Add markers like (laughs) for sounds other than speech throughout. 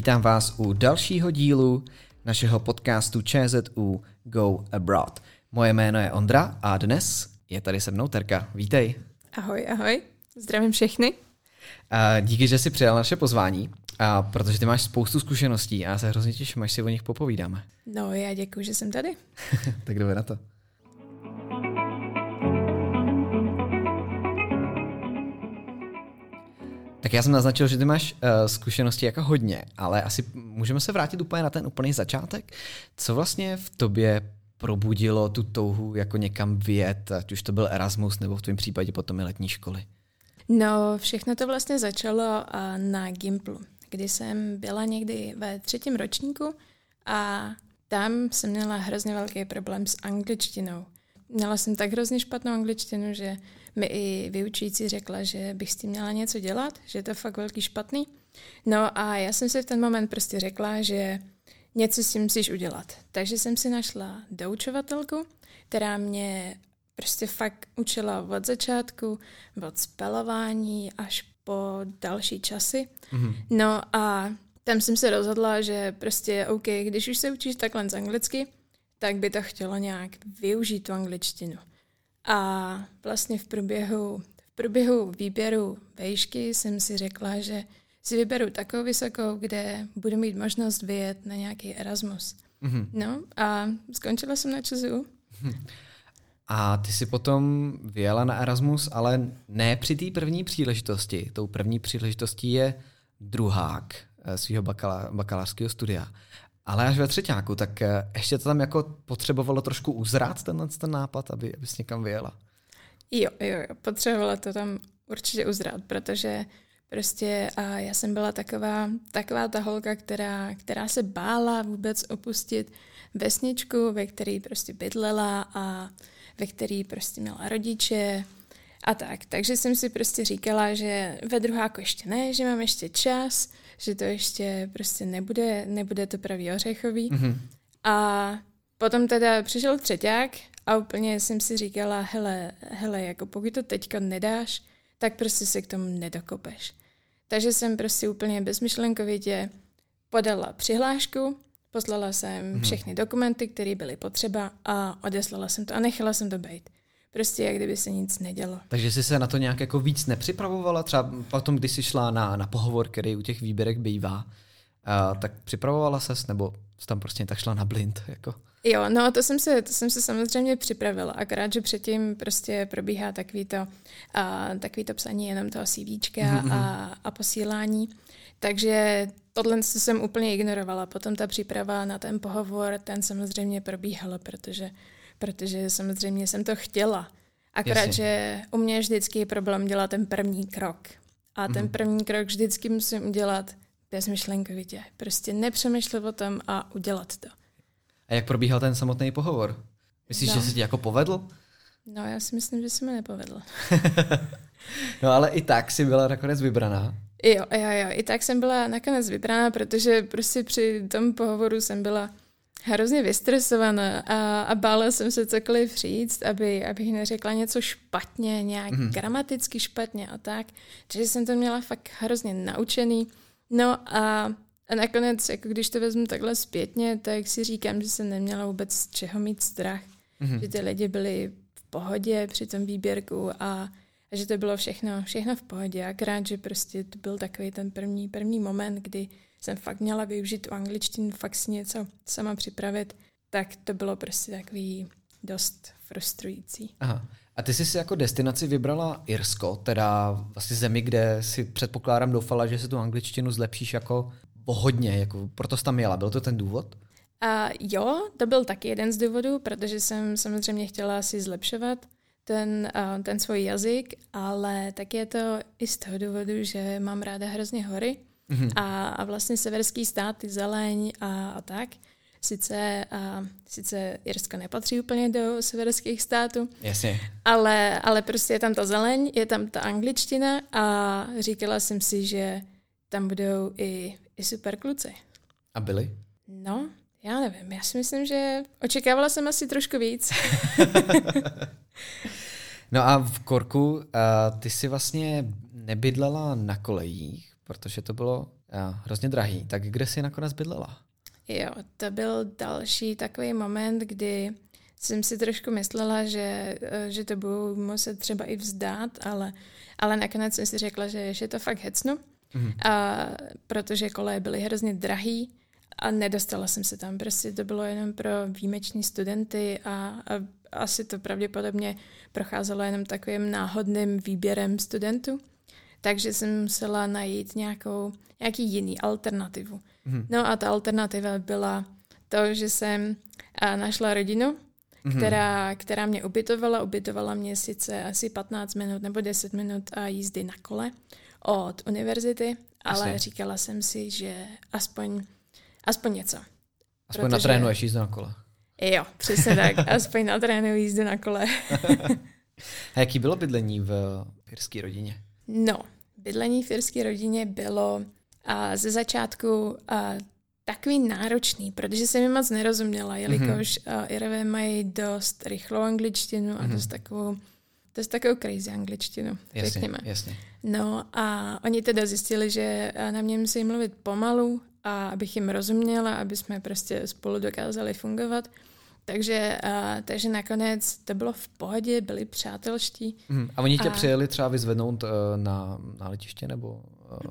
Vítám vás u dalšího dílu našeho podcastu ČZU Go Abroad. Moje jméno je Ondra a dnes je tady se mnou Terka. Vítej. Ahoj, ahoj. Zdravím všechny. Díky, že jsi přijal naše pozvání, a protože ty máš spoustu zkušeností a já se hrozně těším, až si o nich popovídáme. No, já děkuji, že jsem tady. (laughs) tak jdeme na to. Tak já jsem naznačil, že ty máš uh, zkušenosti jako hodně, ale asi můžeme se vrátit úplně na ten úplný začátek. Co vlastně v tobě probudilo tu touhu jako někam vyjet, ať už to byl Erasmus nebo v tvém případě potom i letní školy? No, všechno to vlastně začalo uh, na Gimplu, kdy jsem byla někdy ve třetím ročníku a tam jsem měla hrozně velký problém s angličtinou. Měla jsem tak hrozně špatnou angličtinu, že mi i vyučující řekla, že bych s tím měla něco dělat, že je to fakt velký špatný. No a já jsem si v ten moment prostě řekla, že něco s tím musíš udělat. Takže jsem si našla doučovatelku, která mě prostě fakt učila od začátku, od spelování až po další časy. Mm-hmm. No a tam jsem se rozhodla, že prostě OK, když už se učíš takhle z anglicky, tak by to chtělo nějak využít tu angličtinu. A vlastně v průběhu, v průběhu výběru vejšky jsem si řekla, že si vyberu takovou vysokou, kde budu mít možnost vyjet na nějaký Erasmus. Mm-hmm. No a skončila jsem na ČSU. A ty si potom vyjela na Erasmus, ale ne při té první příležitosti. Tou první příležitostí je druhák eh, svého bakala, bakalářského studia. Ale až ve třetíku, tak eh, ještě to tam jako potřebovalo trošku uzrát tenhle ten nápad, aby, abys někam vyjela. Jo, jo, jo, potřebovalo to tam určitě uzrát, protože prostě a já jsem byla taková, taková ta holka, která, která se bála vůbec opustit vesničku, ve které prostě bydlela a ve které prostě měla rodiče a tak. Takže jsem si prostě říkala, že ve druháku ještě ne, že mám ještě čas, že to ještě prostě nebude, nebude to pravý ořechový. Mm-hmm. A potom teda přišel třeták a úplně jsem si říkala, hele, hele, jako pokud to teďka nedáš, tak prostě se k tomu nedokopeš. Takže jsem prostě úplně bezmyšlenkovitě podala přihlášku, poslala jsem mm-hmm. všechny dokumenty, které byly potřeba a odeslala jsem to a nechala jsem to být prostě jak kdyby se nic nedělo. Takže jsi se na to nějak jako víc nepřipravovala? Třeba potom, když jsi šla na, na pohovor, který u těch výběrek bývá, uh, tak připravovala ses nebo jsi tam prostě tak šla na blind? Jako? Jo, no to jsem, se, to jsem se samozřejmě připravila, akorát, že předtím prostě probíhá takový to, uh, takový to psaní jenom toho CVčka mm-hmm. a, a posílání. Takže tohle jsem úplně ignorovala. Potom ta příprava na ten pohovor, ten samozřejmě probíhala, protože protože samozřejmě jsem to chtěla. Akorát, Jasně. že u mě vždycky je problém dělat ten první krok. A ten mm. první krok vždycky musím udělat bezmyšlenkovitě. Prostě nepřemýšlet o tom a udělat to. A jak probíhal ten samotný pohovor? Myslíš, no. že se ti jako povedl? No, já si myslím, že se mi nepovedl. (laughs) no, ale i tak si byla nakonec vybraná. Jo, jo, jo, i tak jsem byla nakonec vybraná, protože prostě při tom pohovoru jsem byla hrozně vystresovaná a, a bála jsem se cokoliv říct, aby, abych neřekla něco špatně, nějak mm-hmm. gramaticky špatně a tak. Takže jsem to měla fakt hrozně naučený. No a, a nakonec, jako když to vezmu takhle zpětně, tak si říkám, že jsem neměla vůbec z čeho mít strach. Mm-hmm. Že ty lidi byli v pohodě při tom výběrku a, a že to bylo všechno, všechno v pohodě. Akorát, že prostě to byl takový ten první, první moment, kdy jsem fakt měla využít tu angličtinu, fakt si něco sama připravit, tak to bylo prostě takový dost frustrující. Aha. A ty jsi si jako destinaci vybrala Irsko, teda vlastně zemi, kde si předpokládám doufala, že si tu angličtinu zlepšíš jako hodně, jako proto jsi tam jela. Byl to ten důvod? Uh, jo, to byl taky jeden z důvodů, protože jsem samozřejmě chtěla si zlepšovat ten, ten svůj jazyk, ale tak je to i z toho důvodu, že mám ráda hrozně hory Mm-hmm. A, a vlastně severský státy, zeleň a, a tak. Sice, a, sice Irsko nepatří úplně do severských států, Jasně. Ale, ale prostě je tam ta zeleň, je tam ta angličtina a říkala jsem si, že tam budou i, i super kluci. A byli? No, já nevím, já si myslím, že očekávala jsem asi trošku víc. (laughs) no a v Korku uh, ty si vlastně nebydlela na kolejích, protože to bylo hrozně drahý. Tak kde jsi nakonec bydlela? Jo, to byl další takový moment, kdy jsem si trošku myslela, že, eh, že to budu muset třeba i vzdát, ale, ale nakonec jsem si řekla, že, že to fakt hecnu, mm. a, protože koleje byly hrozně drahý a nedostala jsem se tam. Prostě to bylo jenom pro výjimeční studenty a, a asi to pravděpodobně procházelo jenom takovým náhodným výběrem studentů. Takže jsem musela najít nějakou, nějaký jiný alternativu. Mm. No a ta alternativa byla to, že jsem našla rodinu, mm. která, která mě ubytovala. Ubytovala mě sice asi 15 minut nebo 10 minut a jízdy na kole od univerzity, ale Asi. říkala jsem si, že aspoň, aspoň něco. Aspoň protože... natrénuješ jízdu na kole. Jo, přesně tak. (laughs) Aspoň natrénuji jízdu na kole. (laughs) a jaký bylo bydlení v firské rodině? No, bydlení v firské rodině bylo a ze začátku a, takový náročný, protože jsem mi moc nerozuměla, jelikož mm-hmm. Irové mají dost rychlou angličtinu a mm-hmm. dost takovou dost takovou crazy angličtinu, jasně, řekněme. Jasně. No a oni teda zjistili, že na mě musí mluvit pomalu a abych jim rozuměla, aby jsme prostě spolu dokázali fungovat. Takže, a, takže nakonec to bylo v pohodě, byli přátelští. Mm. A oni tě a... přijeli třeba vyzvednout uh, na, na letiště nebo... Uh...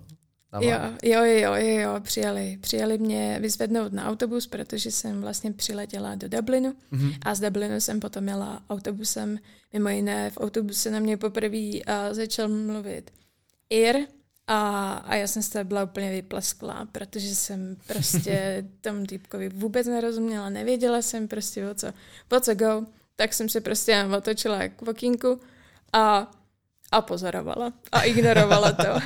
Jo, jo, jo, jo, jo, přijeli. Přijeli mě vyzvednout na autobus, protože jsem vlastně přiletěla do Dublinu mm-hmm. a z Dublinu jsem potom jela autobusem. Mimo jiné v autobuse na mě poprvé uh, začal mluvit Ir a, a já jsem z toho byla úplně vyplesklá, protože jsem prostě (laughs) tomu týpkovi vůbec nerozuměla, nevěděla jsem prostě o co, o co go, tak jsem se prostě otočila k okýnku a, a pozorovala a ignorovala to. (laughs)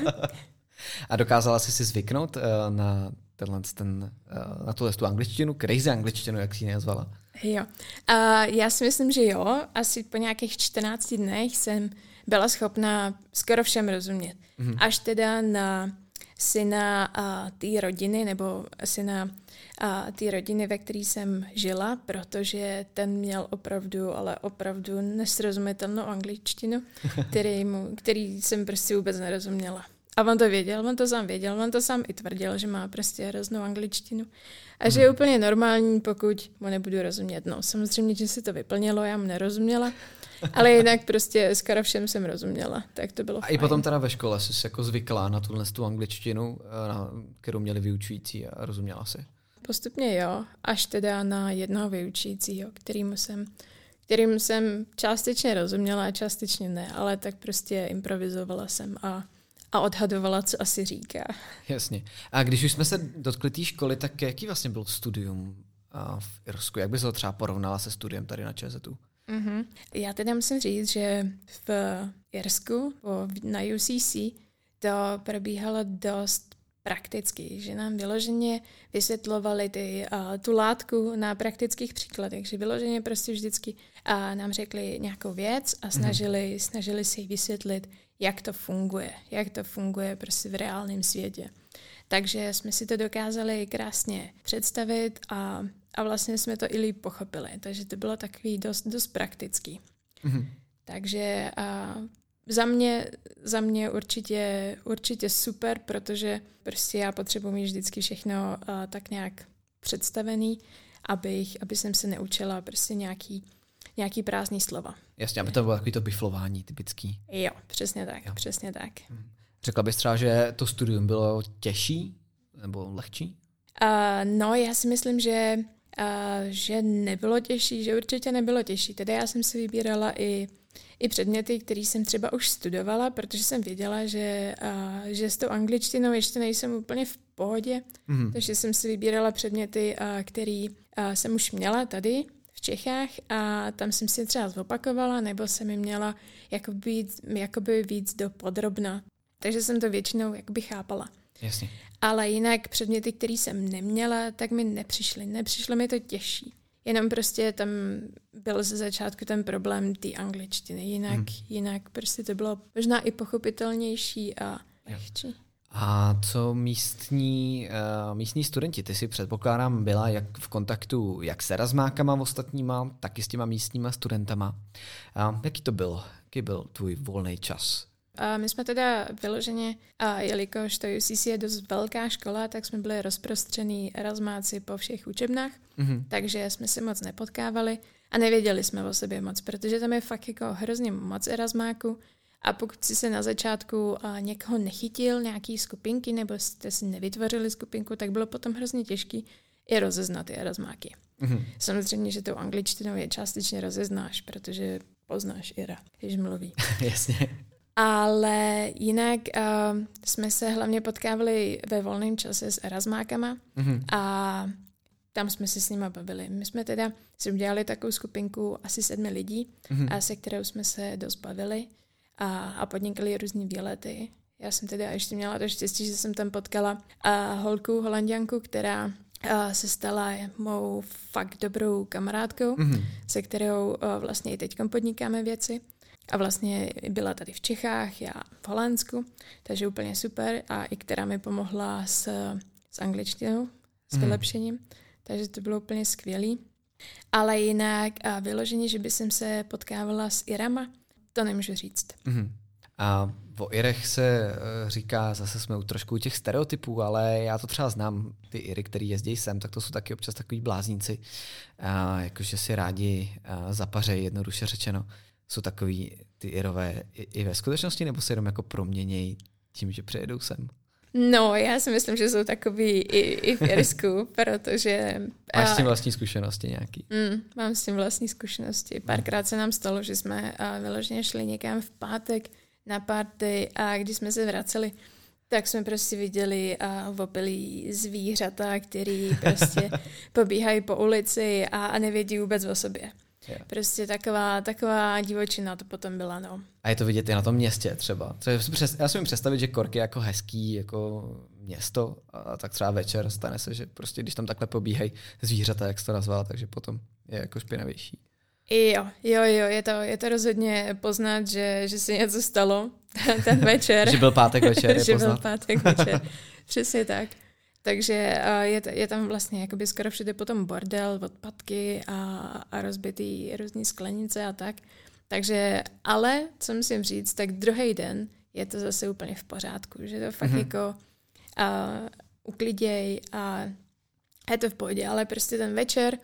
A dokázala jsi si zvyknout uh, na tenhle, ten, uh, na tuhle tu angličtinu, crazy angličtinu, jak jsi ji nazvala? Jo. Uh, já si myslím, že jo. Asi po nějakých 14 dnech jsem byla schopná skoro všem rozumět. Mm-hmm. Až teda na syna té rodiny, nebo syna té rodiny, ve které jsem žila, protože ten měl opravdu, ale opravdu nesrozumitelnou angličtinu, (laughs) který, mu, který jsem prostě vůbec nerozuměla. A on to věděl, on to sám věděl, on to sám i tvrdil, že má prostě hroznou angličtinu. A že je mhm. úplně normální, pokud mu nebudu rozumět. No, samozřejmě, že si to vyplnilo, já mu nerozuměla, ale (laughs) jinak prostě skoro všem jsem rozuměla, tak to bylo A fajn. i potom teda ve škole jsi jako zvykla na tuhle tu angličtinu, eh, na, kterou měli vyučující a rozuměla si? Postupně jo, až teda na jednoho vyučujícího, kterým jsem kterým jsem částečně rozuměla a částečně ne, ale tak prostě improvizovala jsem a a odhadovala, co asi říká. Jasně. A když už jsme se dotkli té školy, tak jaký vlastně byl studium v Irsku? Jak bys to třeba porovnala se studiem tady na ČZU? Mm-hmm. Já teda musím říct, že v Irsku na UCC to probíhalo dost prakticky, že nám vyloženě vysvětlovali ty, uh, tu látku na praktických příkladech, že vyloženě prostě vždycky uh, nám řekli nějakou věc a mhm. snažili, mm-hmm. snažili si vysvětlit, jak to funguje, jak to funguje prostě v reálném světě. Takže jsme si to dokázali krásně představit a, a vlastně jsme to i líp pochopili. Takže to bylo takový dost, dost praktický. Mm-hmm. Takže a za mě, za mě určitě, určitě super, protože prostě já potřebuji mít vždycky všechno a, tak nějak představený, abych, aby jsem se neučila prostě nějaký nějaký prázdný slova. Jasně, aby to bylo takový to biflování typický. Jo, přesně tak, jo. přesně tak. Mhm. Řekla bys třeba, že to studium bylo těžší nebo lehčí? Uh, no, já si myslím, že, uh, že nebylo těžší, že určitě nebylo těžší. Teda já jsem si vybírala i, i předměty, které jsem třeba už studovala, protože jsem věděla, že, uh, že s tou angličtinou ještě nejsem úplně v pohodě, mm-hmm. takže jsem si vybírala předměty, uh, které uh, jsem už měla tady Čechách a tam jsem si třeba zopakovala, nebo jsem mi měla jakoby, jakoby víc do podrobna. Takže jsem to většinou jakoby chápala. Jasně. Ale jinak předměty, které jsem neměla, tak mi nepřišly. Nepřišlo mi to těžší. Jenom prostě tam byl ze začátku ten problém té angličtiny. Jinak, hmm. jinak prostě to bylo možná i pochopitelnější a lehčí. A co místní, uh, místní studenti? Ty si předpokládám byla jak v kontaktu jak s Erasmákama ostatníma, tak i s těma místníma studentama. A jaký to byl? Jaký byl tvůj volný čas? A my jsme teda vyloženě, a jelikož to UCC je dost velká škola, tak jsme byli rozprostřený Erasmáci po všech učebnách, mm-hmm. takže jsme se moc nepotkávali a nevěděli jsme o sobě moc, protože tam je fakt jako hrozně moc Erasmáků a pokud si se na začátku někoho nechytil, nějaký skupinky, nebo jste si nevytvořili skupinku, tak bylo potom hrozně těžký i rozeznat ty Erasmáky. Mm-hmm. Samozřejmě, že tou angličtinou je částečně rozeznáš, protože poznáš Ira, když mluví. (laughs) Jasně. Ale jinak uh, jsme se hlavně potkávali ve volném čase s Erasmákama mm-hmm. a tam jsme si s nimi bavili. My jsme teda si udělali takovou skupinku asi sedmi lidí, mm-hmm. a se kterou jsme se dost bavili a, a podnikali různý výlety. Já jsem teda ještě měla to štěstí, že jsem tam potkala a holku, holanděnku, která a se stala mou fakt dobrou kamarádkou, mm-hmm. se kterou a, vlastně i teď podnikáme věci. A vlastně byla tady v Čechách, já v Holandsku, takže úplně super. A i která mi pomohla s, s angličtinou, s mm-hmm. vylepšením. Takže to bylo úplně skvělý. Ale jinak a vyloženě, že by jsem se potkávala s Irama, to nemůžu říct. Mm-hmm. A o Irech se uh, říká, zase jsme u trošku těch stereotypů, ale já to třeba znám, ty Iry, který jezdí sem, tak to jsou taky občas takový blázníci, uh, jakože si rádi uh, zapařejí, jednoduše řečeno. Jsou takový ty Irové i, i ve skutečnosti, nebo se jenom jako proměnějí tím, že přijedou sem? No, já si myslím, že jsou takový i, i v Irsku, (laughs) protože... Máš s tím vlastní zkušenosti nějaký? Mm, mám s tím vlastní zkušenosti. Párkrát se nám stalo, že jsme vyloženě šli někam v pátek na party a když jsme se vraceli, tak jsme prostě viděli a opilí zvířata, který prostě (laughs) pobíhají po ulici a, a nevědí vůbec o sobě. Yeah. Prostě taková, taková divočina to potom byla, no. A je to vidět i na tom městě třeba. Co je, já si mi představit, že Kork je jako hezký jako město a tak třeba večer stane se, že prostě když tam takhle pobíhají zvířata, jak jsi to nazvala, takže potom je jako špinavější. Jo, jo, jo, je to, je to rozhodně poznat, že, že se něco stalo (laughs) ten večer. že byl pátek večer, je (laughs) Že poznat. byl pátek večer, (laughs) přesně tak. Takže je, je tam vlastně jakoby skoro všude potom bordel, odpadky a, a rozbitý různý sklenice a tak. Takže, ale, co musím říct, tak druhý den je to zase úplně v pořádku, že to fakt mm-hmm. jako a, ukliděj a je to v pohodě, ale prostě ten večer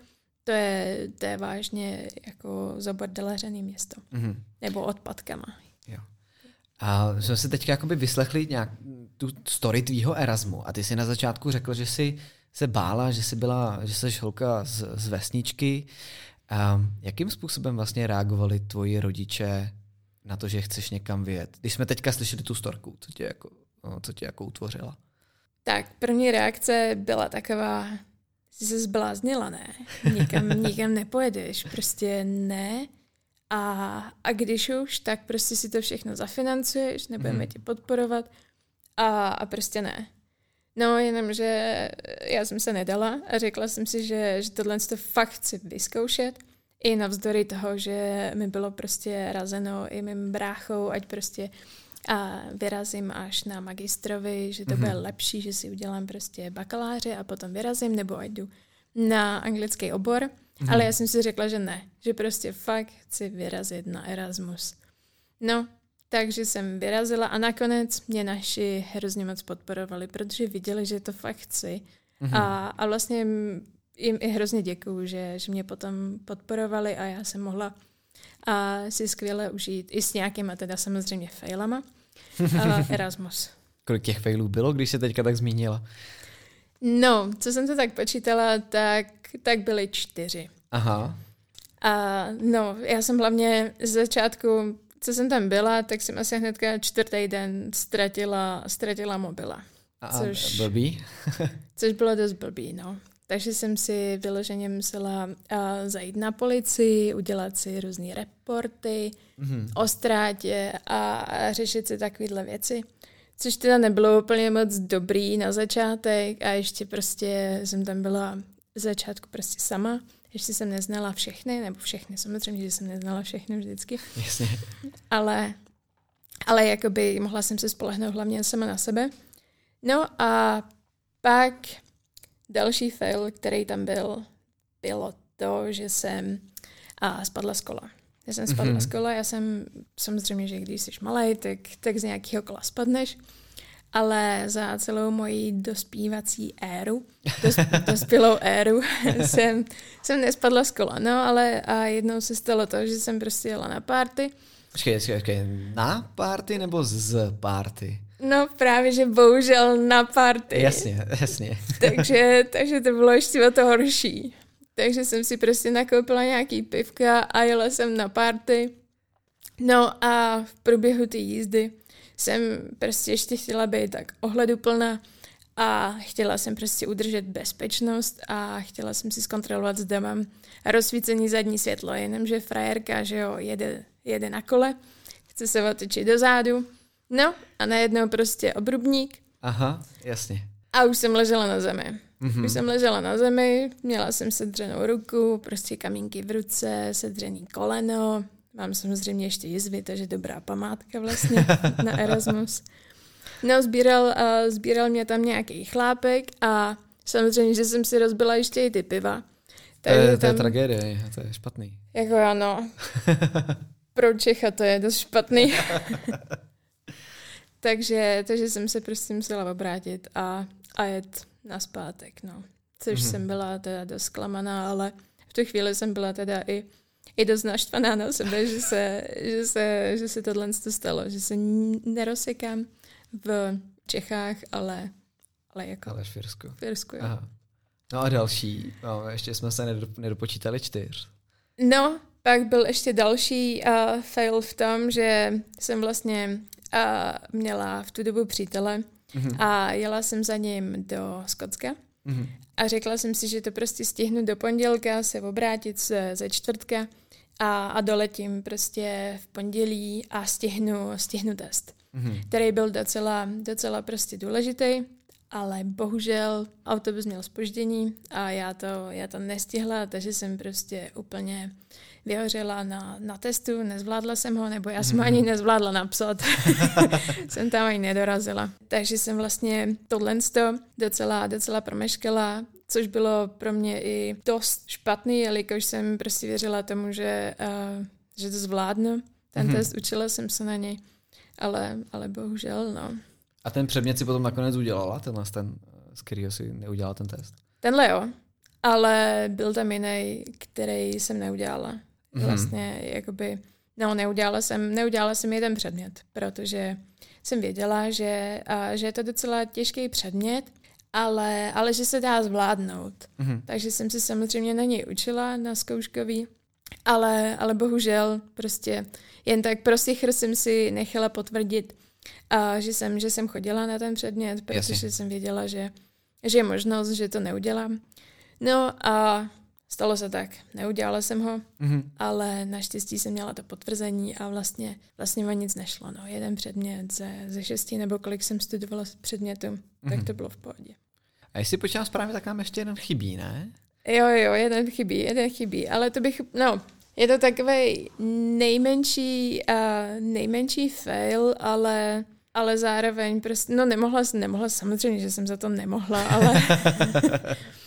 to je, to je vážně jako zabordelařený město. Mm-hmm. Nebo odpadkama. A jsme si teď jakoby vyslechli nějak tu story tvýho Erasmu a ty si na začátku řekl, že jsi se bála, že jsi byla, že jsi holka z, z vesničky. A jakým způsobem vlastně reagovali tvoji rodiče na to, že chceš někam vyjet? Když jsme teďka slyšeli tu storku, co tě jako, no, co tě jako utvořila? Tak první reakce byla taková, jsi se zbláznila, ne? Nikam, nikam nepojedeš, prostě ne. A, a když už, tak prostě si to všechno zafinancuješ, nebudeme hmm. tě podporovat a, a prostě ne. No, jenom, že já jsem se nedala a řekla jsem si, že, že tohle to fakt chci vyzkoušet. I navzdory toho, že mi bylo prostě razeno i mým bráchou, ať prostě a vyrazím až na magistrovi, že to mm-hmm. bude lepší, že si udělám prostě bakaláře a potom vyrazím, nebo ať jdu na anglický obor. Mm-hmm. Ale já jsem si řekla, že ne, že prostě fakt chci vyrazit na Erasmus. No, takže jsem vyrazila a nakonec mě naši hrozně moc podporovali, protože viděli, že to fakt chci. Mm-hmm. A, a vlastně jim i hrozně děkuju, že, že mě potom podporovali a já jsem mohla a si skvěle užít i s nějakýma teda samozřejmě failama a (laughs) Erasmus. Kolik těch failů bylo, když se teďka tak zmínila? No, co jsem to tak počítala, tak, tak byly čtyři. Aha. A no, já jsem hlavně z začátku, co jsem tam byla, tak jsem asi hnedka čtvrtý den ztratila, ztratila mobila. A což, blbý? (laughs) což bylo dost blbý, no. Takže jsem si vyloženě musela uh, zajít na policii, udělat si různé reporty mm-hmm. o ztrátě a, a řešit si takovéhle věci. Což teda nebylo úplně moc dobrý na začátek a ještě prostě jsem tam byla začátku prostě sama. Ještě jsem neznala všechny, nebo všechny, samozřejmě, že jsem neznala všechny vždycky. Jasně. Ale, ale jakoby mohla jsem se spolehnout hlavně sama na sebe. No a pak další fail, který tam byl, bylo to, že jsem a, spadla z kola. Já jsem spadla mm-hmm. z kola, já jsem samozřejmě, že když jsi malý, tak, tak z nějakého kola spadneš, ale za celou moji dospívací éru, dos, (laughs) dospělou éru, (laughs) jsem, jsem nespadla z kola. No, ale a jednou se stalo to, že jsem prostě jela na párty. Počkej, počkej, počkej, na párty nebo z párty? No právě, že bohužel na party. Jasně, jasně. (laughs) takže, takže to bylo ještě o to horší. Takže jsem si prostě nakoupila nějaký pivka a jela jsem na party. No a v průběhu té jízdy jsem prostě ještě chtěla být tak ohleduplná a chtěla jsem prostě udržet bezpečnost a chtěla jsem si zkontrolovat, zda mám rozsvícení zadní světlo, jenomže frajerka, že jo, jede, jede na kole, chce se otočit do zádu, no a najednou prostě obrubník. Aha, jasně. A už jsem ležela na zemi. Mm-hmm. Už jsem ležela na zemi, měla jsem sedřenou ruku, prostě kamínky v ruce, sedřený koleno, mám samozřejmě ještě jizvy, takže dobrá památka vlastně (laughs) na Erasmus. No, sbíral, uh, sbíral mě tam nějaký chlápek a samozřejmě, že jsem si rozbila ještě i ty piva. to, je, to je tragédie, to je špatný. Jako ano. (laughs) Pro Čecha to je dost špatný. (laughs) takže, takže jsem se prostě musela obrátit a, a jet na zpátek, no. Což mm-hmm. jsem byla teda dost zklamaná, ale v tu chvíli jsem byla teda i, i dost naštvaná na sebe, že se, že se, že se tohle stalo, že se nerozsekám v Čechách, ale, ale jako... Ale v Firsku. V Firsku, jo. Aha. No a další, no, ještě jsme se nedopočítali čtyř. No, pak byl ještě další uh, fail v tom, že jsem vlastně uh, měla v tu dobu přítele, Mm-hmm. A jela jsem za ním do Skotska mm-hmm. A řekla jsem si, že to prostě stihnu do pondělka se obrátit ze, ze čtvrtka a, a doletím prostě v pondělí a stihnu, stihnu test, mm-hmm. který byl docela, docela prostě důležitý, ale bohužel autobus měl spoždění a já to, já to nestihla, takže jsem prostě úplně vyhořela na, na testu, nezvládla jsem ho, nebo já jsem ho ani nezvládla napsat. (laughs) jsem tam ani nedorazila. Takže jsem vlastně tohle docela, docela promeškala, což bylo pro mě i dost špatný, jelikož jsem prostě věřila tomu, že, uh, že to zvládnu. Ten mm-hmm. test, učila jsem se na něj, ale, ale bohužel, no. A ten předmět si potom nakonec udělala, tenhle ten, z kterého si neudělala ten test? Tenhle jo, ale byl tam jiný, který jsem neudělala. Mm-hmm. Vlastně jakoby, no neudělala jsem, neudělala jsem jeden předmět, protože jsem věděla, že, a, že je to docela těžký předmět, ale, ale že se dá zvládnout. Mm-hmm. Takže jsem se samozřejmě na něj učila, na zkouškový, ale, ale bohužel prostě jen tak pro sichr jsem si nechala potvrdit, a, že, jsem, že jsem chodila na ten předmět, protože Jasně. jsem věděla, že, že je možnost, že to neudělám. No a Stalo se tak, neudělala jsem ho, mm-hmm. ale naštěstí jsem měla to potvrzení a vlastně, vlastně o nic nešlo. No. Jeden předmět ze, ze šesti nebo kolik jsem studovala předmětu, mm-hmm. tak mhm. to bylo v pohodě. A jestli počítám správně, tak nám ještě jeden chybí, ne? Jo, jo, jeden chybí, jeden chybí, ale to bych, no, je to takový nejmenší, uh, nejmenší fail, ale ale zároveň prostě, no nemohla, nemohla, samozřejmě, že jsem za to nemohla, ale (laughs) (laughs)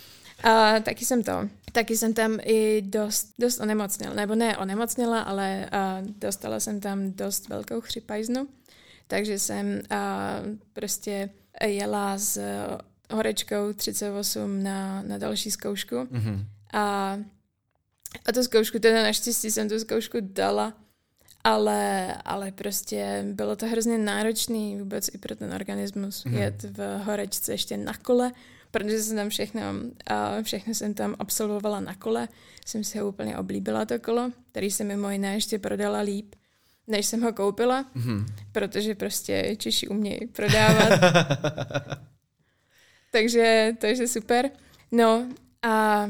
A taky jsem to, taky jsem tam i dost, dost onemocněla, nebo ne onemocněla, ale uh, dostala jsem tam dost velkou chřipajznu, takže jsem uh, prostě jela s horečkou 38 na, na další zkoušku mm-hmm. a, a tu zkoušku, teda naštěstí jsem tu zkoušku dala, ale, ale prostě bylo to hrozně náročný vůbec i pro ten organismus mm-hmm. jet v horečce ještě na kole, protože jsem tam všechno, a všechno jsem tam absolvovala na kole. Jsem si ho úplně oblíbila to kolo, který se mimo jiné ještě prodala líp, než jsem ho koupila, mm-hmm. protože prostě Češi umějí prodávat. (laughs) takže, takže super. No a,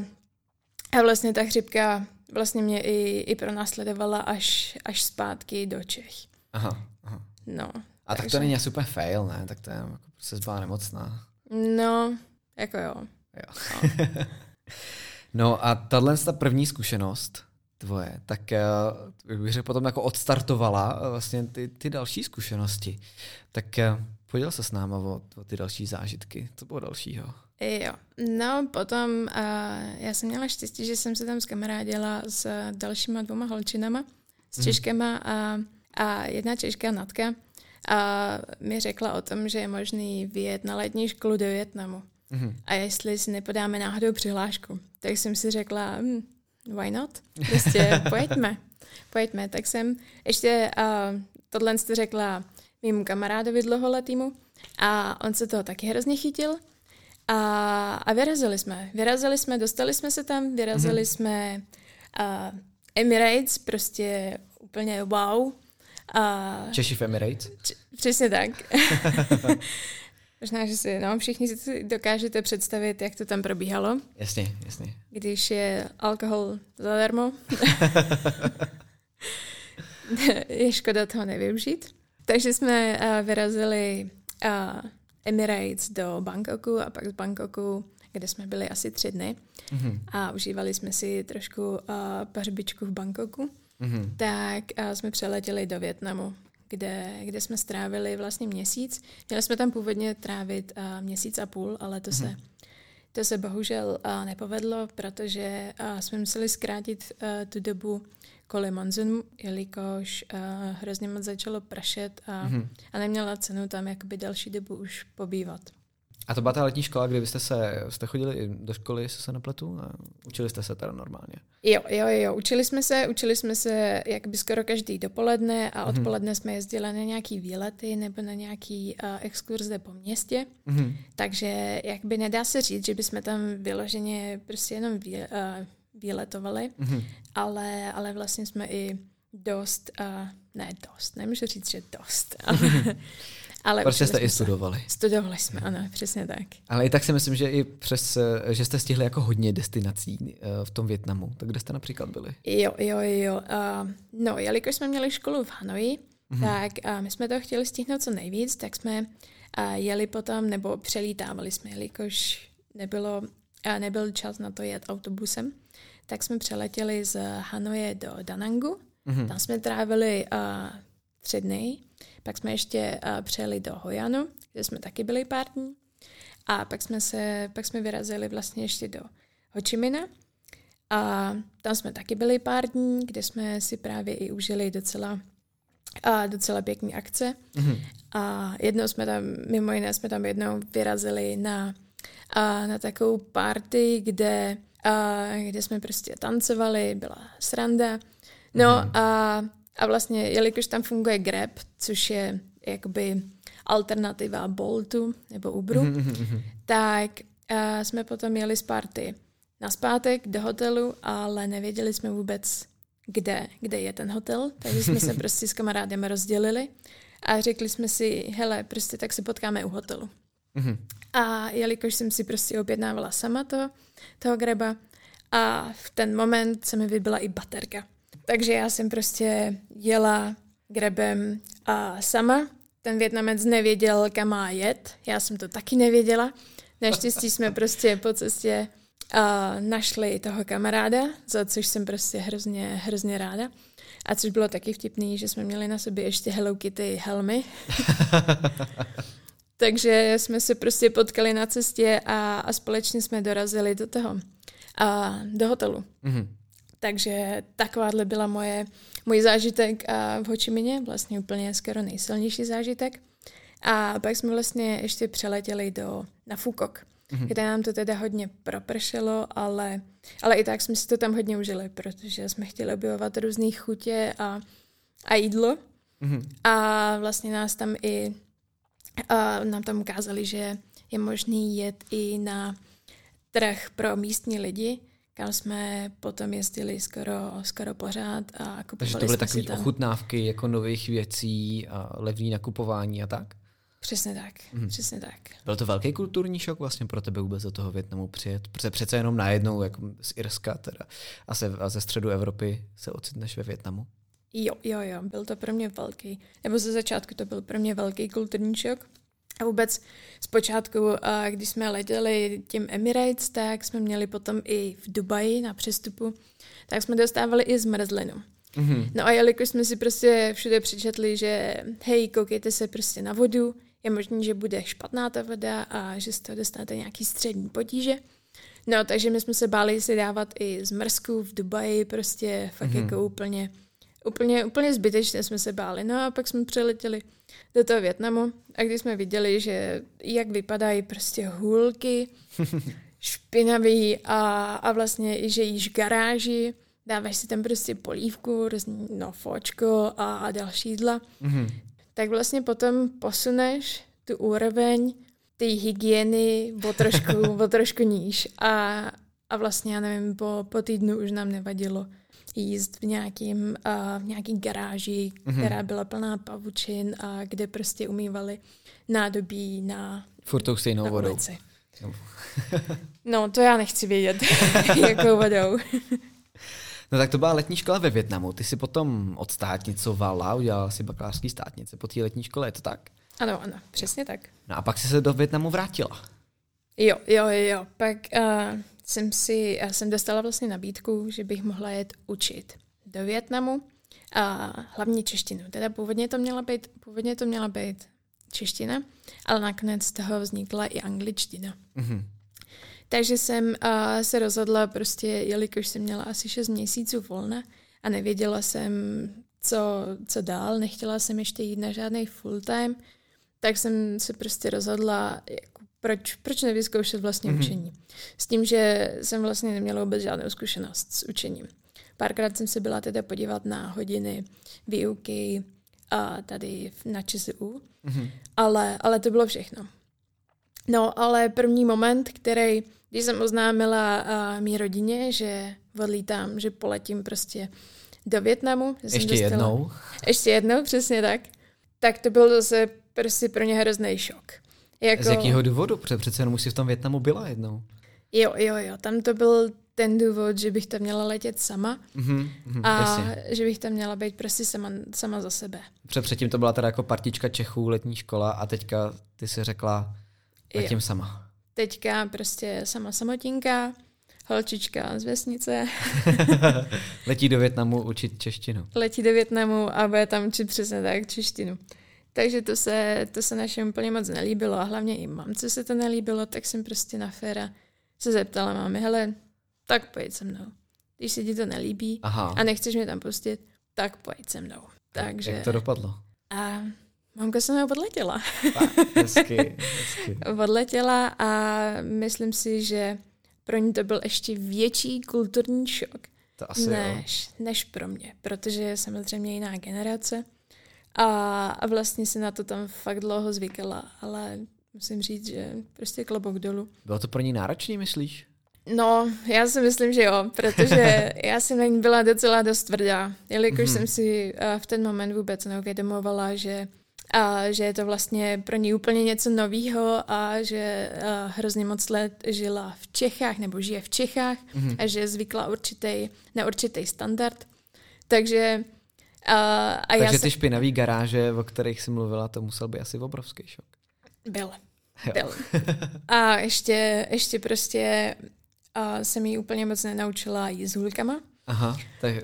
a vlastně ta chřipka vlastně mě i, i pronásledovala až, až zpátky do Čech. Aha, aha. No. A takže... tak to není super fail, ne? Tak to je jako se byla nemocná. No, jako jo. jo. No. (laughs) no a tahle ta první zkušenost tvoje, tak uh, bych řekl potom jako odstartovala uh, vlastně ty, ty další zkušenosti. Tak uh, poděl se s náma o, o ty další zážitky. Co bylo dalšího? Jo, no potom uh, já jsem měla štěstí, že jsem se tam zkamarádila s dalšíma dvoma holčinama, s. Češkama a, a jedna Češka Natka a mi řekla o tom, že je možný vyjet na letní školu do Větnamu. Mm-hmm. A jestli si nepodáme náhodou přihlášku. Tak jsem si řekla, hm, why not? Prostě (laughs) pojďme. Pojďme. Tak jsem ještě uh, tohle jste řekla mým kamarádovi dlouholetýmu a on se toho taky hrozně chytil. A, a vyrazili jsme. Vyrazili jsme, dostali jsme se tam, vyrazili mm-hmm. jsme uh, Emirates, prostě úplně wow. A... Češi v Emirates? Č- přesně tak. (laughs) (laughs) Možná, že si, no, všichni si dokážete představit, jak to tam probíhalo. Jasně, jasně. Když je alkohol zadarmo. (laughs) je škoda toho nevyužít. Takže jsme uh, vyrazili uh, Emirates do Bangkoku a pak z Bangkoku, kde jsme byli asi tři dny mm-hmm. a užívali jsme si trošku uh, pařbičku v Bangkoku, mm-hmm. tak uh, jsme přeletěli do Větnamu, kde, kde jsme strávili vlastně měsíc. Měli jsme tam původně trávit uh, měsíc a půl, ale to se to se bohužel uh, nepovedlo, protože uh, jsme museli zkrátit uh, tu dobu kvůli monzunu, jelikož uh, hrozně moc začalo pršet a, mm-hmm. a neměla cenu tam jakoby další dobu už pobývat. A to byla ta letní škola, kde vy jste se, jste chodili do školy, jestli se nepletu, a učili jste se teda normálně? Jo, jo, jo, učili jsme se, učili jsme se jakby skoro každý dopoledne a mhm. odpoledne mm-hmm. jsme jezdili na nějaký výlety nebo na nějaký uh, exkurze po městě, mm-hmm. takže jakby nedá se říct, že bychom tam vyloženě prostě jenom vý, uh, výletovali, mm-hmm. ale, ale vlastně jsme i dost, uh, ne dost, nemůžu říct, že dost, (laughs) (laughs) (laughs) ale, ale prostě jste i studovali. Studovali jsme, ano, přesně tak. Ale i tak si myslím, že i přes, eh, že jste stihli jako hodně destinací uh, v tom Větnamu. Tak kde jste například byli? Jo, jo, jo. Uh, no, jelikož jsme měli školu v Hanoji, mm-hmm. tak uh, my jsme to chtěli stihnout co nejvíc, tak jsme uh, jeli potom, nebo přelítávali jsme, jelikož nebylo, uh, nebyl čas na to jet autobusem tak jsme přeletěli z Hanoje do Danangu. Mm-hmm. Tam jsme trávili uh, tři dny. Pak jsme ještě uh, přijeli do Hojanu, kde jsme taky byli pár dní. A pak jsme, se, pak jsme vyrazili vlastně ještě do Ho Chi Minh. A tam jsme taky byli pár dní, kde jsme si právě i užili docela, a docela pěkný akce. Mm-hmm. A jednou jsme tam, mimo jiné jsme tam jednou vyrazili na, a, na takovou party, kde a kde jsme prostě tancovali, byla sranda. No mm. a, a vlastně, jelikož tam funguje Grab, což je jakoby alternativa Boltu nebo Uberu, mm. tak a jsme potom jeli z party na zpátek do hotelu, ale nevěděli jsme vůbec, kde, kde je ten hotel, takže jsme se (laughs) prostě s kamarádem rozdělili a řekli jsme si, hele, prostě tak se potkáme u hotelu. Mm-hmm. A jelikož jsem si prostě objednávala sama to, toho greba a v ten moment se mi vybila i baterka. Takže já jsem prostě jela grebem a sama. Ten Větnamec nevěděl, kam má jet. Já jsem to taky nevěděla. Naštěstí jsme prostě po cestě uh, našli toho kamaráda, za což jsem prostě hrozně, hrozně ráda. A což bylo taky vtipný, že jsme měli na sobě ještě Hello Kitty helmy. (laughs) Takže jsme se prostě potkali na cestě a, a společně jsme dorazili do toho, a, do hotelu. Mm-hmm. Takže takováhle byla moje, můj zážitek a v Hočimině, vlastně úplně skoro nejsilnější zážitek. A pak jsme vlastně ještě přeletěli do, na Fukok, mm-hmm. kde nám to teda hodně propršelo, ale, ale i tak jsme si to tam hodně užili, protože jsme chtěli objevovat různé chutě a, a jídlo. Mm-hmm. A vlastně nás tam i a nám tam ukázali, že je možný jet i na trh pro místní lidi, kam jsme potom jezdili skoro, skoro pořád a kupovali Takže to byly takové ochutnávky jako nových věcí a levní nakupování a tak? Přesně tak, hmm. přesně tak. Byl to velký kulturní šok vlastně pro tebe vůbec do toho Větnamu přijet? Protože přece jenom najednou jako z Irska teda a, se, a ze středu Evropy se ocitneš ve Větnamu? Jo, jo, jo, byl to pro mě velký, nebo ze začátku to byl pro mě velký kulturní šok. A vůbec zpočátku, když jsme letěli tím Emirates, tak jsme měli potom i v Dubaji na přestupu, tak jsme dostávali i zmrzlinu. Mm-hmm. No a jelikož jsme si prostě všude přečetli, že hej, koukejte se prostě na vodu, je možné, že bude špatná ta voda a že z toho dostanete nějaký střední potíže. No, takže my jsme se báli si dávat i zmrzku v Dubaji, prostě fakt mm-hmm. jako úplně úplně, úplně zbytečně jsme se báli. No a pak jsme přiletěli do toho Větnamu a když jsme viděli, že jak vypadají prostě hůlky, (laughs) špinavý a, a vlastně i že jíš garáži, dáváš si tam prostě polívku, různý, no, fočko a, a další jídla, mm-hmm. tak vlastně potom posuneš tu úroveň té hygieny o trošku, (laughs) o trošku níž. A, a vlastně, já nevím, po, po týdnu už nám nevadilo jíst v, nějakým, uh, v nějaký garáži, mm-hmm. která byla plná pavučin a kde prostě umývali nádobí na Furt tou stejnou vodou. Ulici. (laughs) no, to já nechci vědět, (laughs) jakou vodou. (laughs) No tak to byla letní škola ve Větnamu. Ty si potom odstátnicovala, udělala si bakalářský státnice po té letní škole, je to tak? Ano, ano, přesně tak. No a pak jsi se do Větnamu vrátila. Jo, jo, jo. Pak uh, jsem si, já jsem dostala vlastně nabídku, že bych mohla jet učit do Větnamu a hlavně češtinu. Teda původně to měla být, původně to měla být čeština, ale nakonec z toho vznikla i angličtina. Mm-hmm. Takže jsem uh, se rozhodla prostě, jelikož jsem měla asi 6 měsíců volna a nevěděla jsem, co, co dál, nechtěla jsem ještě jít na žádný full time, tak jsem se prostě rozhodla, proč, proč nevyzkoušet vlastně mm-hmm. učení. S tím, že jsem vlastně neměla vůbec žádnou zkušenost s učením. Párkrát jsem se byla teda podívat na hodiny výuky a tady na ČSU, mm-hmm. ale, ale to bylo všechno. No, ale první moment, který, když jsem oznámila uh, mý rodině, že odlítám, že poletím prostě do Větnamu. Ještě dostala, jednou? Ještě jednou, přesně tak. Tak to byl zase prostě pro ně hrozný šok. Jako... Z jakého důvodu? Protože přece jenom si v tom Větnamu byla jednou. Jo, jo, jo. Tam to byl ten důvod, že bych tam měla letět sama mm-hmm, mm, a jasně. že bych tam měla být prostě sama, sama za sebe. Protože předtím to byla teda jako partička Čechů, letní škola a teďka ty si řekla, letím jo. sama. Teďka prostě sama samotinka, holčička z vesnice. (laughs) Letí do Větnamu učit češtinu. Letí do Větnamu a bude tam učit přesně tak češtinu. Takže to se, to se našem úplně moc nelíbilo a hlavně i mamce se to nelíbilo, tak jsem prostě na féra se zeptala mámy, hele, tak pojď se mnou. Když se ti to nelíbí Aha. a nechceš mě tam pustit, tak pojď se mnou. Takže... Jak to dopadlo? A mamka se mnou odletěla. Tak, hezky, hezky. (laughs) odletěla a myslím si, že pro ní to byl ještě větší kulturní šok, to asi než, jo. než pro mě, protože je samozřejmě jiná generace a, a vlastně si na to tam fakt dlouho zvykala, ale musím říct, že prostě klobouk dolů. Bylo to pro ní náročný, myslíš? No, já si myslím, že jo, protože (laughs) já jsem na ní byla docela dost tvrdá, jelikož mm-hmm. jsem si uh, v ten moment vůbec neuvědomovala, že a že je to vlastně pro ní úplně něco nového a že uh, hrozně moc let žila v Čechách nebo žije v Čechách mm-hmm. a že je zvykla určitý, na určitý standard. Takže uh, a Takže já ty se... špinavý garáže, o kterých jsi mluvila, to musel být asi obrovský šok. Byl. Jo. Byl. A ještě, ještě prostě uh, jsem jí úplně moc nenaučila jíst s hůlkama. Aha, tak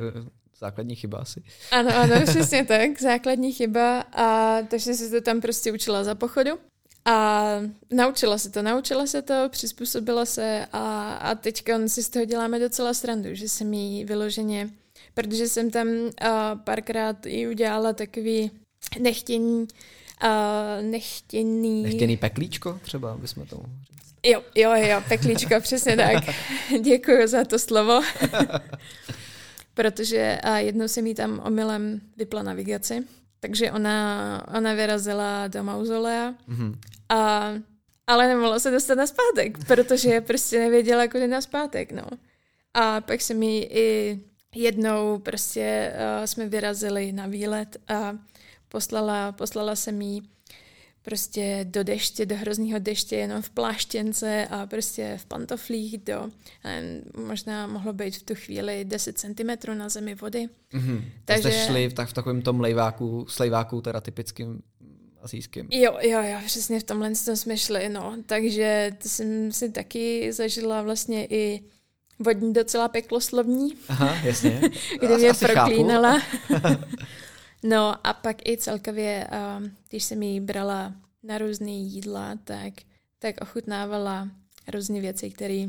Základní chyba asi. Ano, ano, (laughs) přesně tak, základní chyba. A takže se to tam prostě učila za pochodu. A naučila se to, naučila se to, přizpůsobila se a, a teďka si z toho děláme docela srandu, že jsem jí vyloženě, protože jsem tam uh, párkrát i udělala takový nechtěný, uh, nechtěný... Nechtěný peklíčko třeba, bychom to říct. Jo, jo, jo, peklíčko, (laughs) přesně tak. Děkuji za to slovo. (laughs) protože a jednou se mi tam omylem vypla navigaci, takže ona, ona vyrazila do mauzolea mm-hmm. a ale nemohla se dostat na zpátek, protože prostě nevěděla, kudy na zpátek, no. A pak se mi i jednou prostě uh, jsme vyrazili na výlet a poslala, poslala se mi prostě do deště, do hrozného deště, jenom v pláštěnce a prostě v pantoflích do, možná mohlo být v tu chvíli 10 cm na zemi vody. Mm-hmm. Takže jste šli v, tak, v takovém tom lejváku, slejváku teda typickým asijským. Jo, jo, jo, přesně v tomhle jsme šli, no. Takže jsem si taky zažila vlastně i vodní docela peklo-slovní. Aha, jasně. (laughs) kde mě proklínala. (laughs) No a pak i celkově, um, když jsem jí brala na různé jídla, tak, tak ochutnávala různé věci, které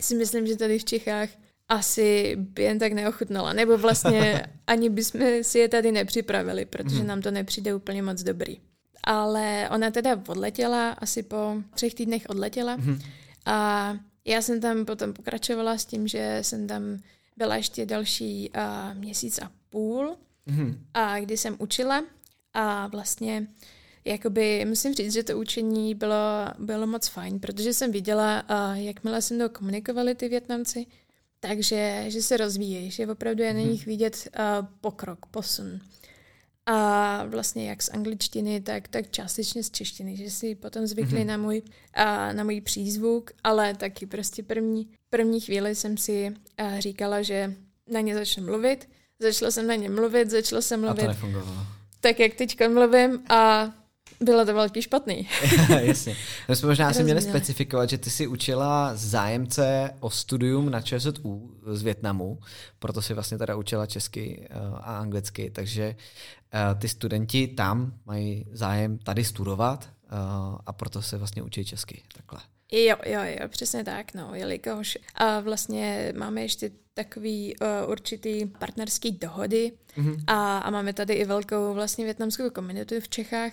si myslím, že tady v Čechách asi by jen tak neochutnala. Nebo vlastně (laughs) ani bychom si je tady nepřipravili, protože hmm. nám to nepřijde úplně moc dobrý. Ale ona teda odletěla, asi po třech týdnech odletěla. Hmm. A já jsem tam potom pokračovala s tím, že jsem tam byla ještě další uh, měsíc a půl, hmm. a kdy jsem učila a vlastně jakoby musím říct, že to učení bylo, bylo moc fajn, protože jsem viděla, uh, jakmile se mnou komunikovali ty Větnamci, takže že se rozvíjejí, že opravdu je na mhm. nich vidět uh, pokrok, posun. A vlastně jak z angličtiny, tak, tak částečně z češtiny, že si potom zvykli mm-hmm. na, můj, uh, na můj přízvuk, ale taky prostě první, první chvíli jsem si uh, říkala, že na ně začnu mluvit. Začala jsem na ně mluvit, začala jsem mluvit. A to nefungovalo. Tak jak teďka mluvím a bylo to velký špatný. (laughs) Jasně. My jsme možná asi měli specifikovat, že ty si učila zájemce o studium na ČSU z Větnamu, proto si vlastně teda učila česky eh, a anglicky, takže eh, ty studenti tam mají zájem tady studovat eh, a proto se vlastně učí česky. Takhle. Jo, jo, jo, přesně tak, no, jelikož a vlastně máme ještě takový uh, určitý partnerský dohody mm-hmm. a, a máme tady i velkou vlastně větnamskou komunitu v Čechách,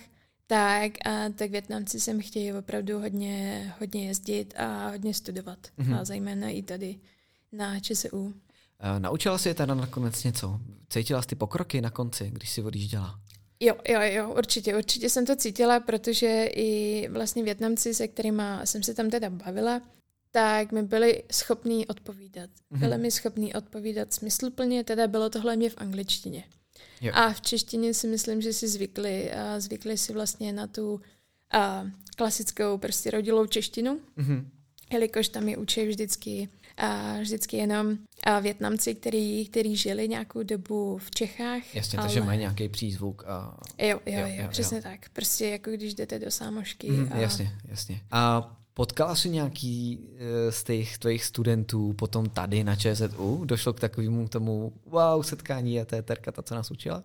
tak, a, tak Větnamci sem chtějí opravdu hodně, hodně jezdit a hodně studovat. Mm-hmm. A zejména i tady na ČSU. Naučila jsi je teda nakonec něco? Cítila jsi ty pokroky na konci, když si odjížděla? Jo, jo, jo, určitě, určitě jsem to cítila, protože i vlastně Větnamci, se kterými jsem se tam teda bavila, tak mi byli schopní odpovídat. Mm-hmm. Byli mi schopní odpovídat smysluplně, teda bylo to hlavně v angličtině. Jo. A v češtině si myslím, že si zvykli, a zvykli si vlastně na tu a, klasickou prostě rodilou češtinu, mm-hmm. jelikož tam je učí vždycky a vždycky jenom a Větnamci, který, který žili nějakou dobu v Čechách. Jasně, ale... takže mají nějaký přízvuk. A... Jo, jo, jo, jo, jo přesně jo. tak. Prostě jako když jdete do sámošky. Mm, a... Jasně, jasně. A Potkala jsi nějaký eh, z těch tvých studentů potom tady na ČSU? Došlo k takovému tomu wow setkání a to je Terka, ta, co nás učila?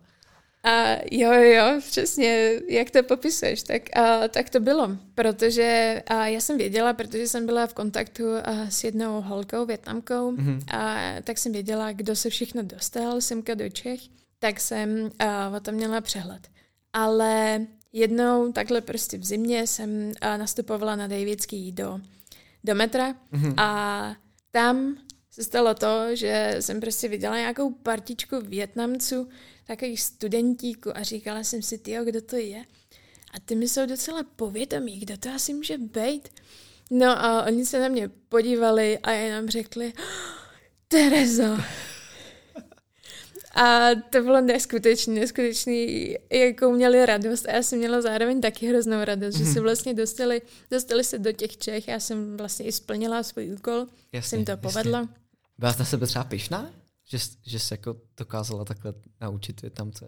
A jo, jo, přesně, jak to popisuješ, tak, a, tak to bylo, protože a já jsem věděla, protože jsem byla v kontaktu a, s jednou holkou, větnamkou, mm-hmm. a tak jsem věděla, kdo se všechno dostal semka do Čech, tak jsem a, o tom měla přehled. Ale jednou takhle prostě v zimě jsem nastupovala na Davidský do, do metra mm-hmm. a tam se stalo to, že jsem prostě viděla nějakou partičku Větnamců, takových studentíků a říkala jsem si, tyjo, kdo to je? A ty mi jsou docela povědomí, kdo to asi může být? No a oni se na mě podívali a jenom řekli, Tereza. A to bylo neskutečný, neskutečný, jakou měli radost. A já jsem měla zároveň taky hroznou radost, mm-hmm. že se mhm. vlastně dostali, dostali se do těch Čech. Já jsem vlastně i splnila svůj úkol, jasně, jsem to povedla. Jasně. Byla jsi na sebe třeba pišná? Že, že se jako dokázala takhle naučit Větnamce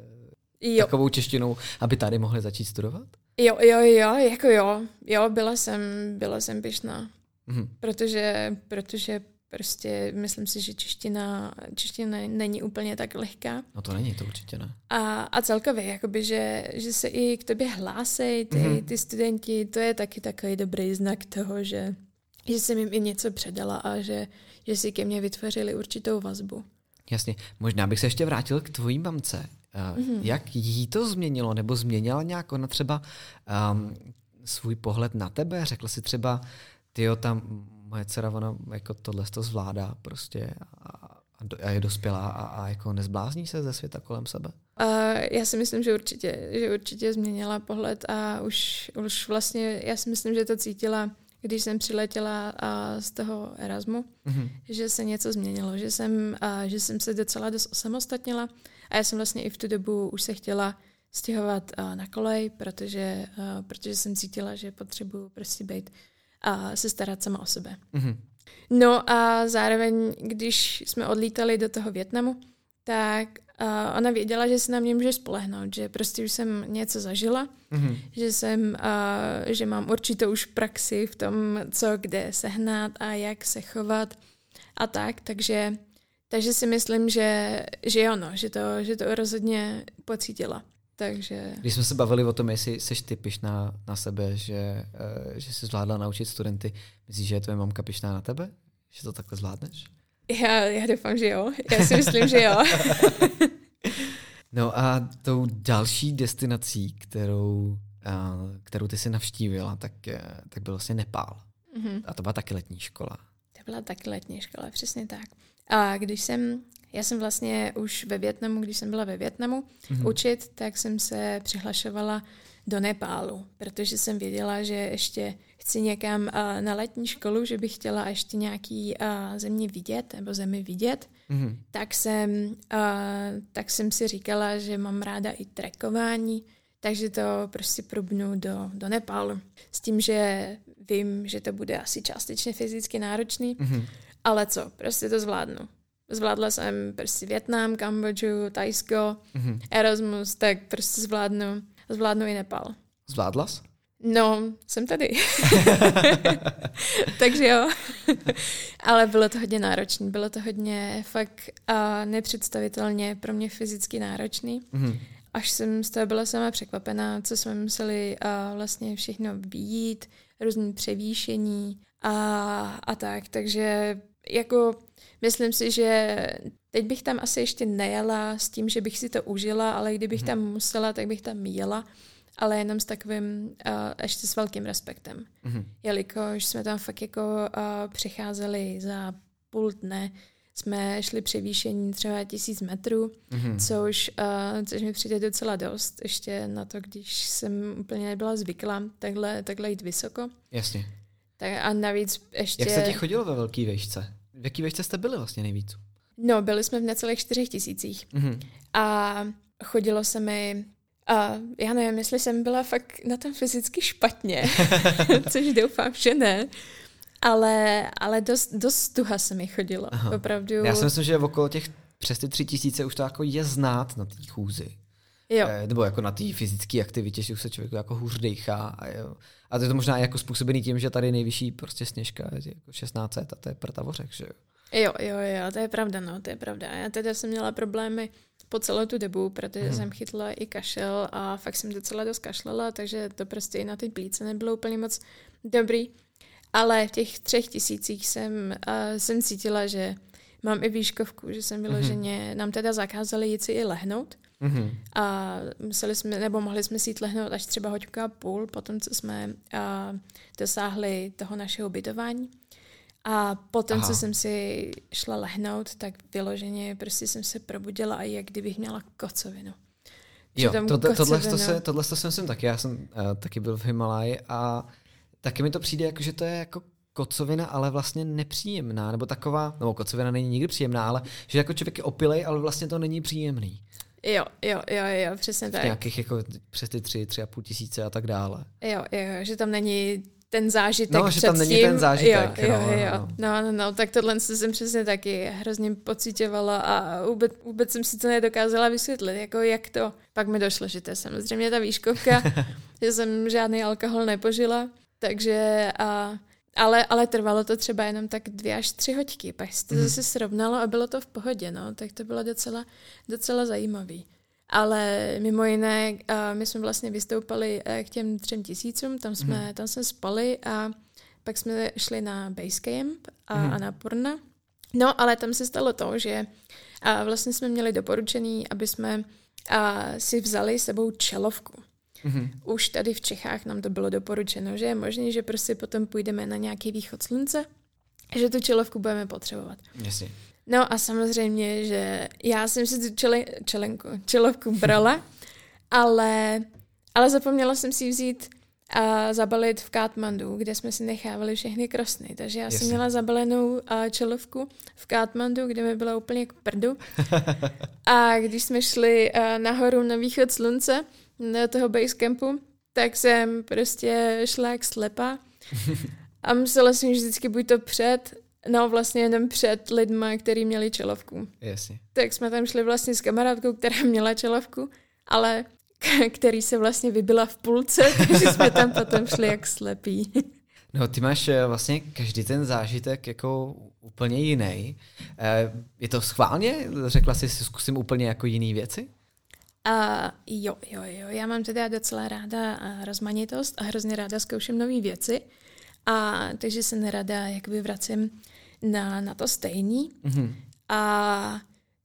jo. takovou češtinou, aby tady mohli začít studovat? Jo, jo, jo, jako jo. Jo, byla jsem, byla jsem pišná. Mm-hmm. Protože, protože Prostě myslím si, že čeština, čeština není úplně tak lehká. No to není, to určitě ne. A, a celkově, jakoby, že, že se i k tobě hlásej ty, mm-hmm. ty studenti, to je taky takový dobrý znak toho, že, že jsem jim i něco předala a že, že si ke mně vytvořili určitou vazbu. Jasně. Možná bych se ještě vrátil k tvojí mamce. Mm-hmm. Jak jí to změnilo, nebo změnila nějak ona třeba um, svůj pohled na tebe? Řekla si třeba, ty tam moje dcera, ona jako tohle to zvládá prostě a, a je dospělá a, a jako nezblázní se ze světa kolem sebe? Uh, já si myslím, že určitě, že určitě změnila pohled a už, už vlastně, já si myslím, že to cítila, když jsem přiletěla uh, z toho Erasmu, mm-hmm. že se něco změnilo, že jsem, uh, že jsem se docela dost osamostatnila a já jsem vlastně i v tu dobu už se chtěla stěhovat uh, na kolej, protože, uh, protože jsem cítila, že potřebuji prostě být a se starat sama o sebe. Mm-hmm. No a zároveň, když jsme odlítali do toho Větnamu, tak uh, ona věděla, že se na mě může spolehnout, že prostě už jsem něco zažila, mm-hmm. že jsem, uh, že mám určitou už praxi v tom, co kde sehnat a jak se chovat a tak, takže, takže si myslím, že, že jo, no, že to, že to rozhodně pocítila. Takže... Když jsme se bavili o tom, jestli jsi ty pišná na sebe, že, uh, že jsi zvládla naučit studenty, myslíš, že je tvoje mamka pišná na tebe? Že to takhle zvládneš? Já, já doufám, že jo. Já si myslím, že jo. (laughs) no a tou další destinací, kterou, a, kterou ty si navštívila, tak, tak byl vlastně Nepál. Mm-hmm. A to byla taky letní škola. To byla taky letní škola, přesně tak. A když jsem, já jsem vlastně už ve Větnamu, když jsem byla ve Větnamu mm-hmm. učit, tak jsem se přihlašovala do Nepálu, protože jsem věděla, že ještě chci někam uh, na letní školu, že bych chtěla ještě nějaký uh, země vidět nebo zemi vidět, mm-hmm. tak, jsem, uh, tak jsem si říkala, že mám ráda i trekování, takže to prostě probnu do, do Nepálu. S tím, že vím, že to bude asi částečně fyzicky náročný, mm-hmm. ale co, prostě to zvládnu. Zvládla jsem prostě Větnam, Kambodžu, Tajsko, mm-hmm. Erasmus, tak prostě zvládnu, zvládnu i Nepal. Zvládla jsi? No, jsem tady. (laughs) Takže jo. Ale bylo to hodně náročné. Bylo to hodně fakt uh, nepředstavitelně pro mě fyzicky náročný. Mm-hmm. Až jsem z toho byla sama překvapená, co jsme museli uh, vlastně všechno výjít, různý převýšení a, a tak. Takže jako myslím si, že teď bych tam asi ještě nejela s tím, že bych si to užila, ale kdybych mm-hmm. tam musela, tak bych tam jela ale jenom s takovým, uh, ještě s velkým respektem. Mm-hmm. Jelikož jsme tam fakt jako uh, přecházeli za půl dne, jsme šli převýšení třeba tisíc metrů, mm-hmm. což, uh, což mi přijde docela dost, ještě na to, když jsem úplně nebyla zvyklá takhle, takhle jít vysoko. Jasně. Tak a navíc ještě... Jak se ti chodilo ve velké vejšce? V jaký vejšce jste byli vlastně nejvíc? No, byli jsme v necelých čtyřech tisících. Mm-hmm. A chodilo se mi a já nevím, jestli jsem byla fakt na tom fyzicky špatně, (laughs) což doufám, že ne. Ale, ale dost, dost tuha se mi chodilo, Aha. opravdu. Já si myslím, že okolo těch přes ty tři tisíce už to jako je znát na té chůzi. Jo. Eh, nebo jako na té fyzické aktivitě, že už se člověk jako hůř dechá. A, jo. a to je to možná jako způsobený tím, že tady nejvyšší prostě sněžka je jako 16 a to je prta vořek, že jo. Jo, jo, jo, to je pravda, no, to je pravda. Já teda jsem měla problémy po celou tu dobu, protože hmm. jsem chytla i kašel a fakt jsem docela dost kašlala, takže to prostě i na ty plíce nebylo úplně moc dobrý. Ale v těch třech tisících jsem, uh, jsem cítila, že mám i výškovku, že jsem vyloženě, mm nám teda zakázali jít si i lehnout. Mm-hmm. A museli jsme, nebo mohli jsme si jít lehnout až třeba hoďku a půl, potom co jsme uh, dosáhli toho našeho ubytování. A potom, Aha. co jsem si šla lehnout, tak vyloženě prostě jsem se probudila a jak kdybych měla kocovinu. Jo, to, to, tohle, to se, tohle to jsem, jsem taky, já jsem uh, taky byl v Himalaji a taky mi to přijde jako, že to je jako kocovina, ale vlastně nepříjemná, nebo taková, nebo kocovina není nikdy příjemná, ale že jako člověk je opilej, ale vlastně to není příjemný. Jo, jo, jo, jo, přesně tak. V nějakých jako přes ty tři, tři a půl tisíce a tak dále. Jo, jo, že tam není ten zážitek No, že tam není tím. ten zážitek. Jo, jo, no, jo. No, no, no, tak tohle jsem přesně taky hrozně pocitovala a vůbec, vůbec jsem si to nedokázala vysvětlit, jako jak to. Pak mi došlo, že to je samozřejmě ta výškovka, (laughs) že jsem žádný alkohol nepožila, takže a ale, ale trvalo to třeba jenom tak dvě až tři hoďky, pak se to mm. zase srovnalo a bylo to v pohodě, no, tak to bylo docela, docela zajímavý. Ale mimo jiné, uh, my jsme vlastně vystoupali uh, k těm třem tisícům, tam jsme, mm. tam jsme spali a pak jsme šli na Basecamp a, mm. a na Purna. No, ale tam se stalo to, že uh, vlastně jsme měli doporučený, aby jsme uh, si vzali sebou čelovku. Mm-hmm. Už tady v Čechách nám to bylo doporučeno, že je možné, že prostě potom půjdeme na nějaký východ slunce, že tu čelovku budeme potřebovat. Jasně. No a samozřejmě, že já jsem si tu čele, čelenku, čelovku brala, (laughs) ale, ale zapomněla jsem si vzít a zabalit v Katmandu, kde jsme si nechávali všechny krosny. Takže já Jasně. jsem měla zabalenou čelovku v Katmandu, kde mi byla úplně k prdu. (laughs) a když jsme šli nahoru na východ slunce, do toho basecampu, tak jsem prostě šla jak slepa. (laughs) A musela jsem vždycky buď to před No vlastně jenom před lidma, kteří měli čelovku. Jasně. Tak jsme tam šli vlastně s kamarádkou, která měla čelovku, ale (laughs) který se vlastně vybila v půlce, (laughs) takže jsme tam potom šli jak slepí. No ty máš eh, vlastně každý ten zážitek jako úplně jiný. Eh, je to schválně? Řekla jsi, že zkusím úplně jako jiný věci? Uh, jo, jo, jo. Já mám teda docela ráda rozmanitost a hrozně ráda zkouším nové věci. A takže se nerada jakoby vracím na, na to stejný. Mm-hmm. A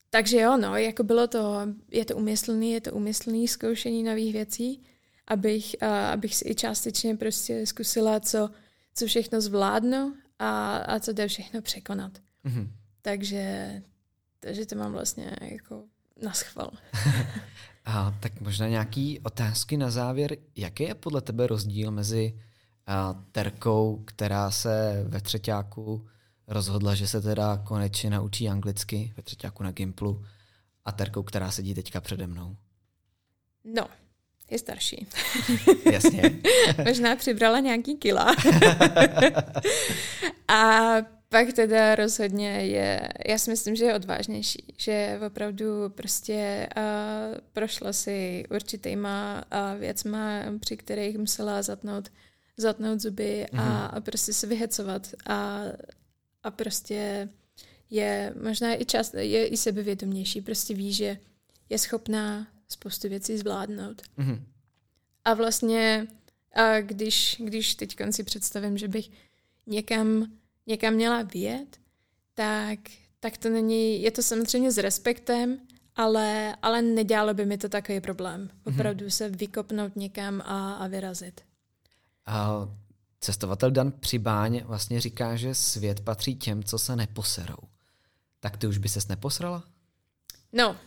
takže jo, no, jako bylo to, je to umyslný, je to umyslný zkoušení nových věcí, abych, uh, abych si i částečně prostě zkusila, co, co všechno zvládnu a, a co jde všechno překonat. Mm-hmm. Takže, takže to mám vlastně jako na schval. (laughs) a tak možná nějaký otázky na závěr. Jaký je podle tebe rozdíl mezi Terkou, která se ve třetíku rozhodla, že se teda konečně naučí anglicky ve třetíku na Gimplu a Terkou, která sedí teďka přede mnou? No, je starší. (laughs) Jasně. Možná přibrala nějaký kila. (laughs) a pak teda rozhodně je, já si myslím, že je odvážnější, že opravdu prostě uh, prošla si určitýma uh, věcma, při kterých musela zatnout, zatnout zuby a, mm. a prostě se vyhecovat a, a prostě je možná i čas, je i sebevědomější, prostě ví, že je schopná spoustu věcí zvládnout. Mm-hmm. A vlastně, a když, když teď si představím, že bych někam, někam měla vyjet, tak, tak to není, je to samozřejmě s respektem, ale, ale nedělalo by mi to takový problém. Mhm. Opravdu mm-hmm. se vykopnout někam a, a vyrazit. A cestovatel Dan Přibáň vlastně říká, že svět patří těm, co se neposerou. Tak ty už by ses neposrala? No,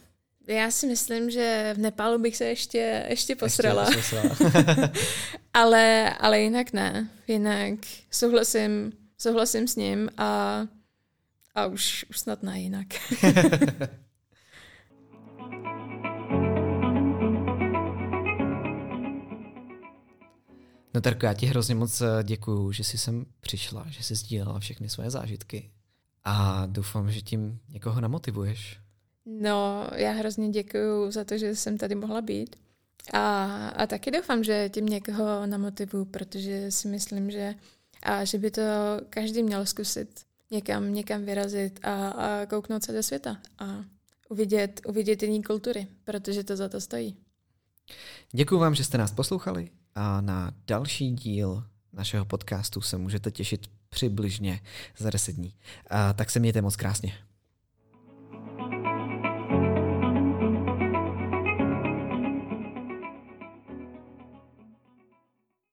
já si myslím, že v Nepálu bych se ještě, ještě posrala. Ještě (laughs) ale, ale jinak ne. Jinak souhlasím, souhlasím s ním a, a už, už snad ne jinak. (laughs) No Terko, já ti hrozně moc eh, děkuju, že jsi sem přišla, že jsi sdílela všechny svoje zážitky a doufám, že tím někoho namotivuješ. No, já hrozně děkuju za to, že jsem tady mohla být. A, a taky doufám, že tím někoho namotivuju, protože si myslím, že, a že by to každý měl zkusit někam, někam vyrazit a, a kouknout se do světa a uvidět, uvidět jiné kultury, protože to za to stojí. Děkuji vám, že jste nás poslouchali a na další díl našeho podcastu se můžete těšit přibližně za 10 dní. A tak se mějte moc krásně.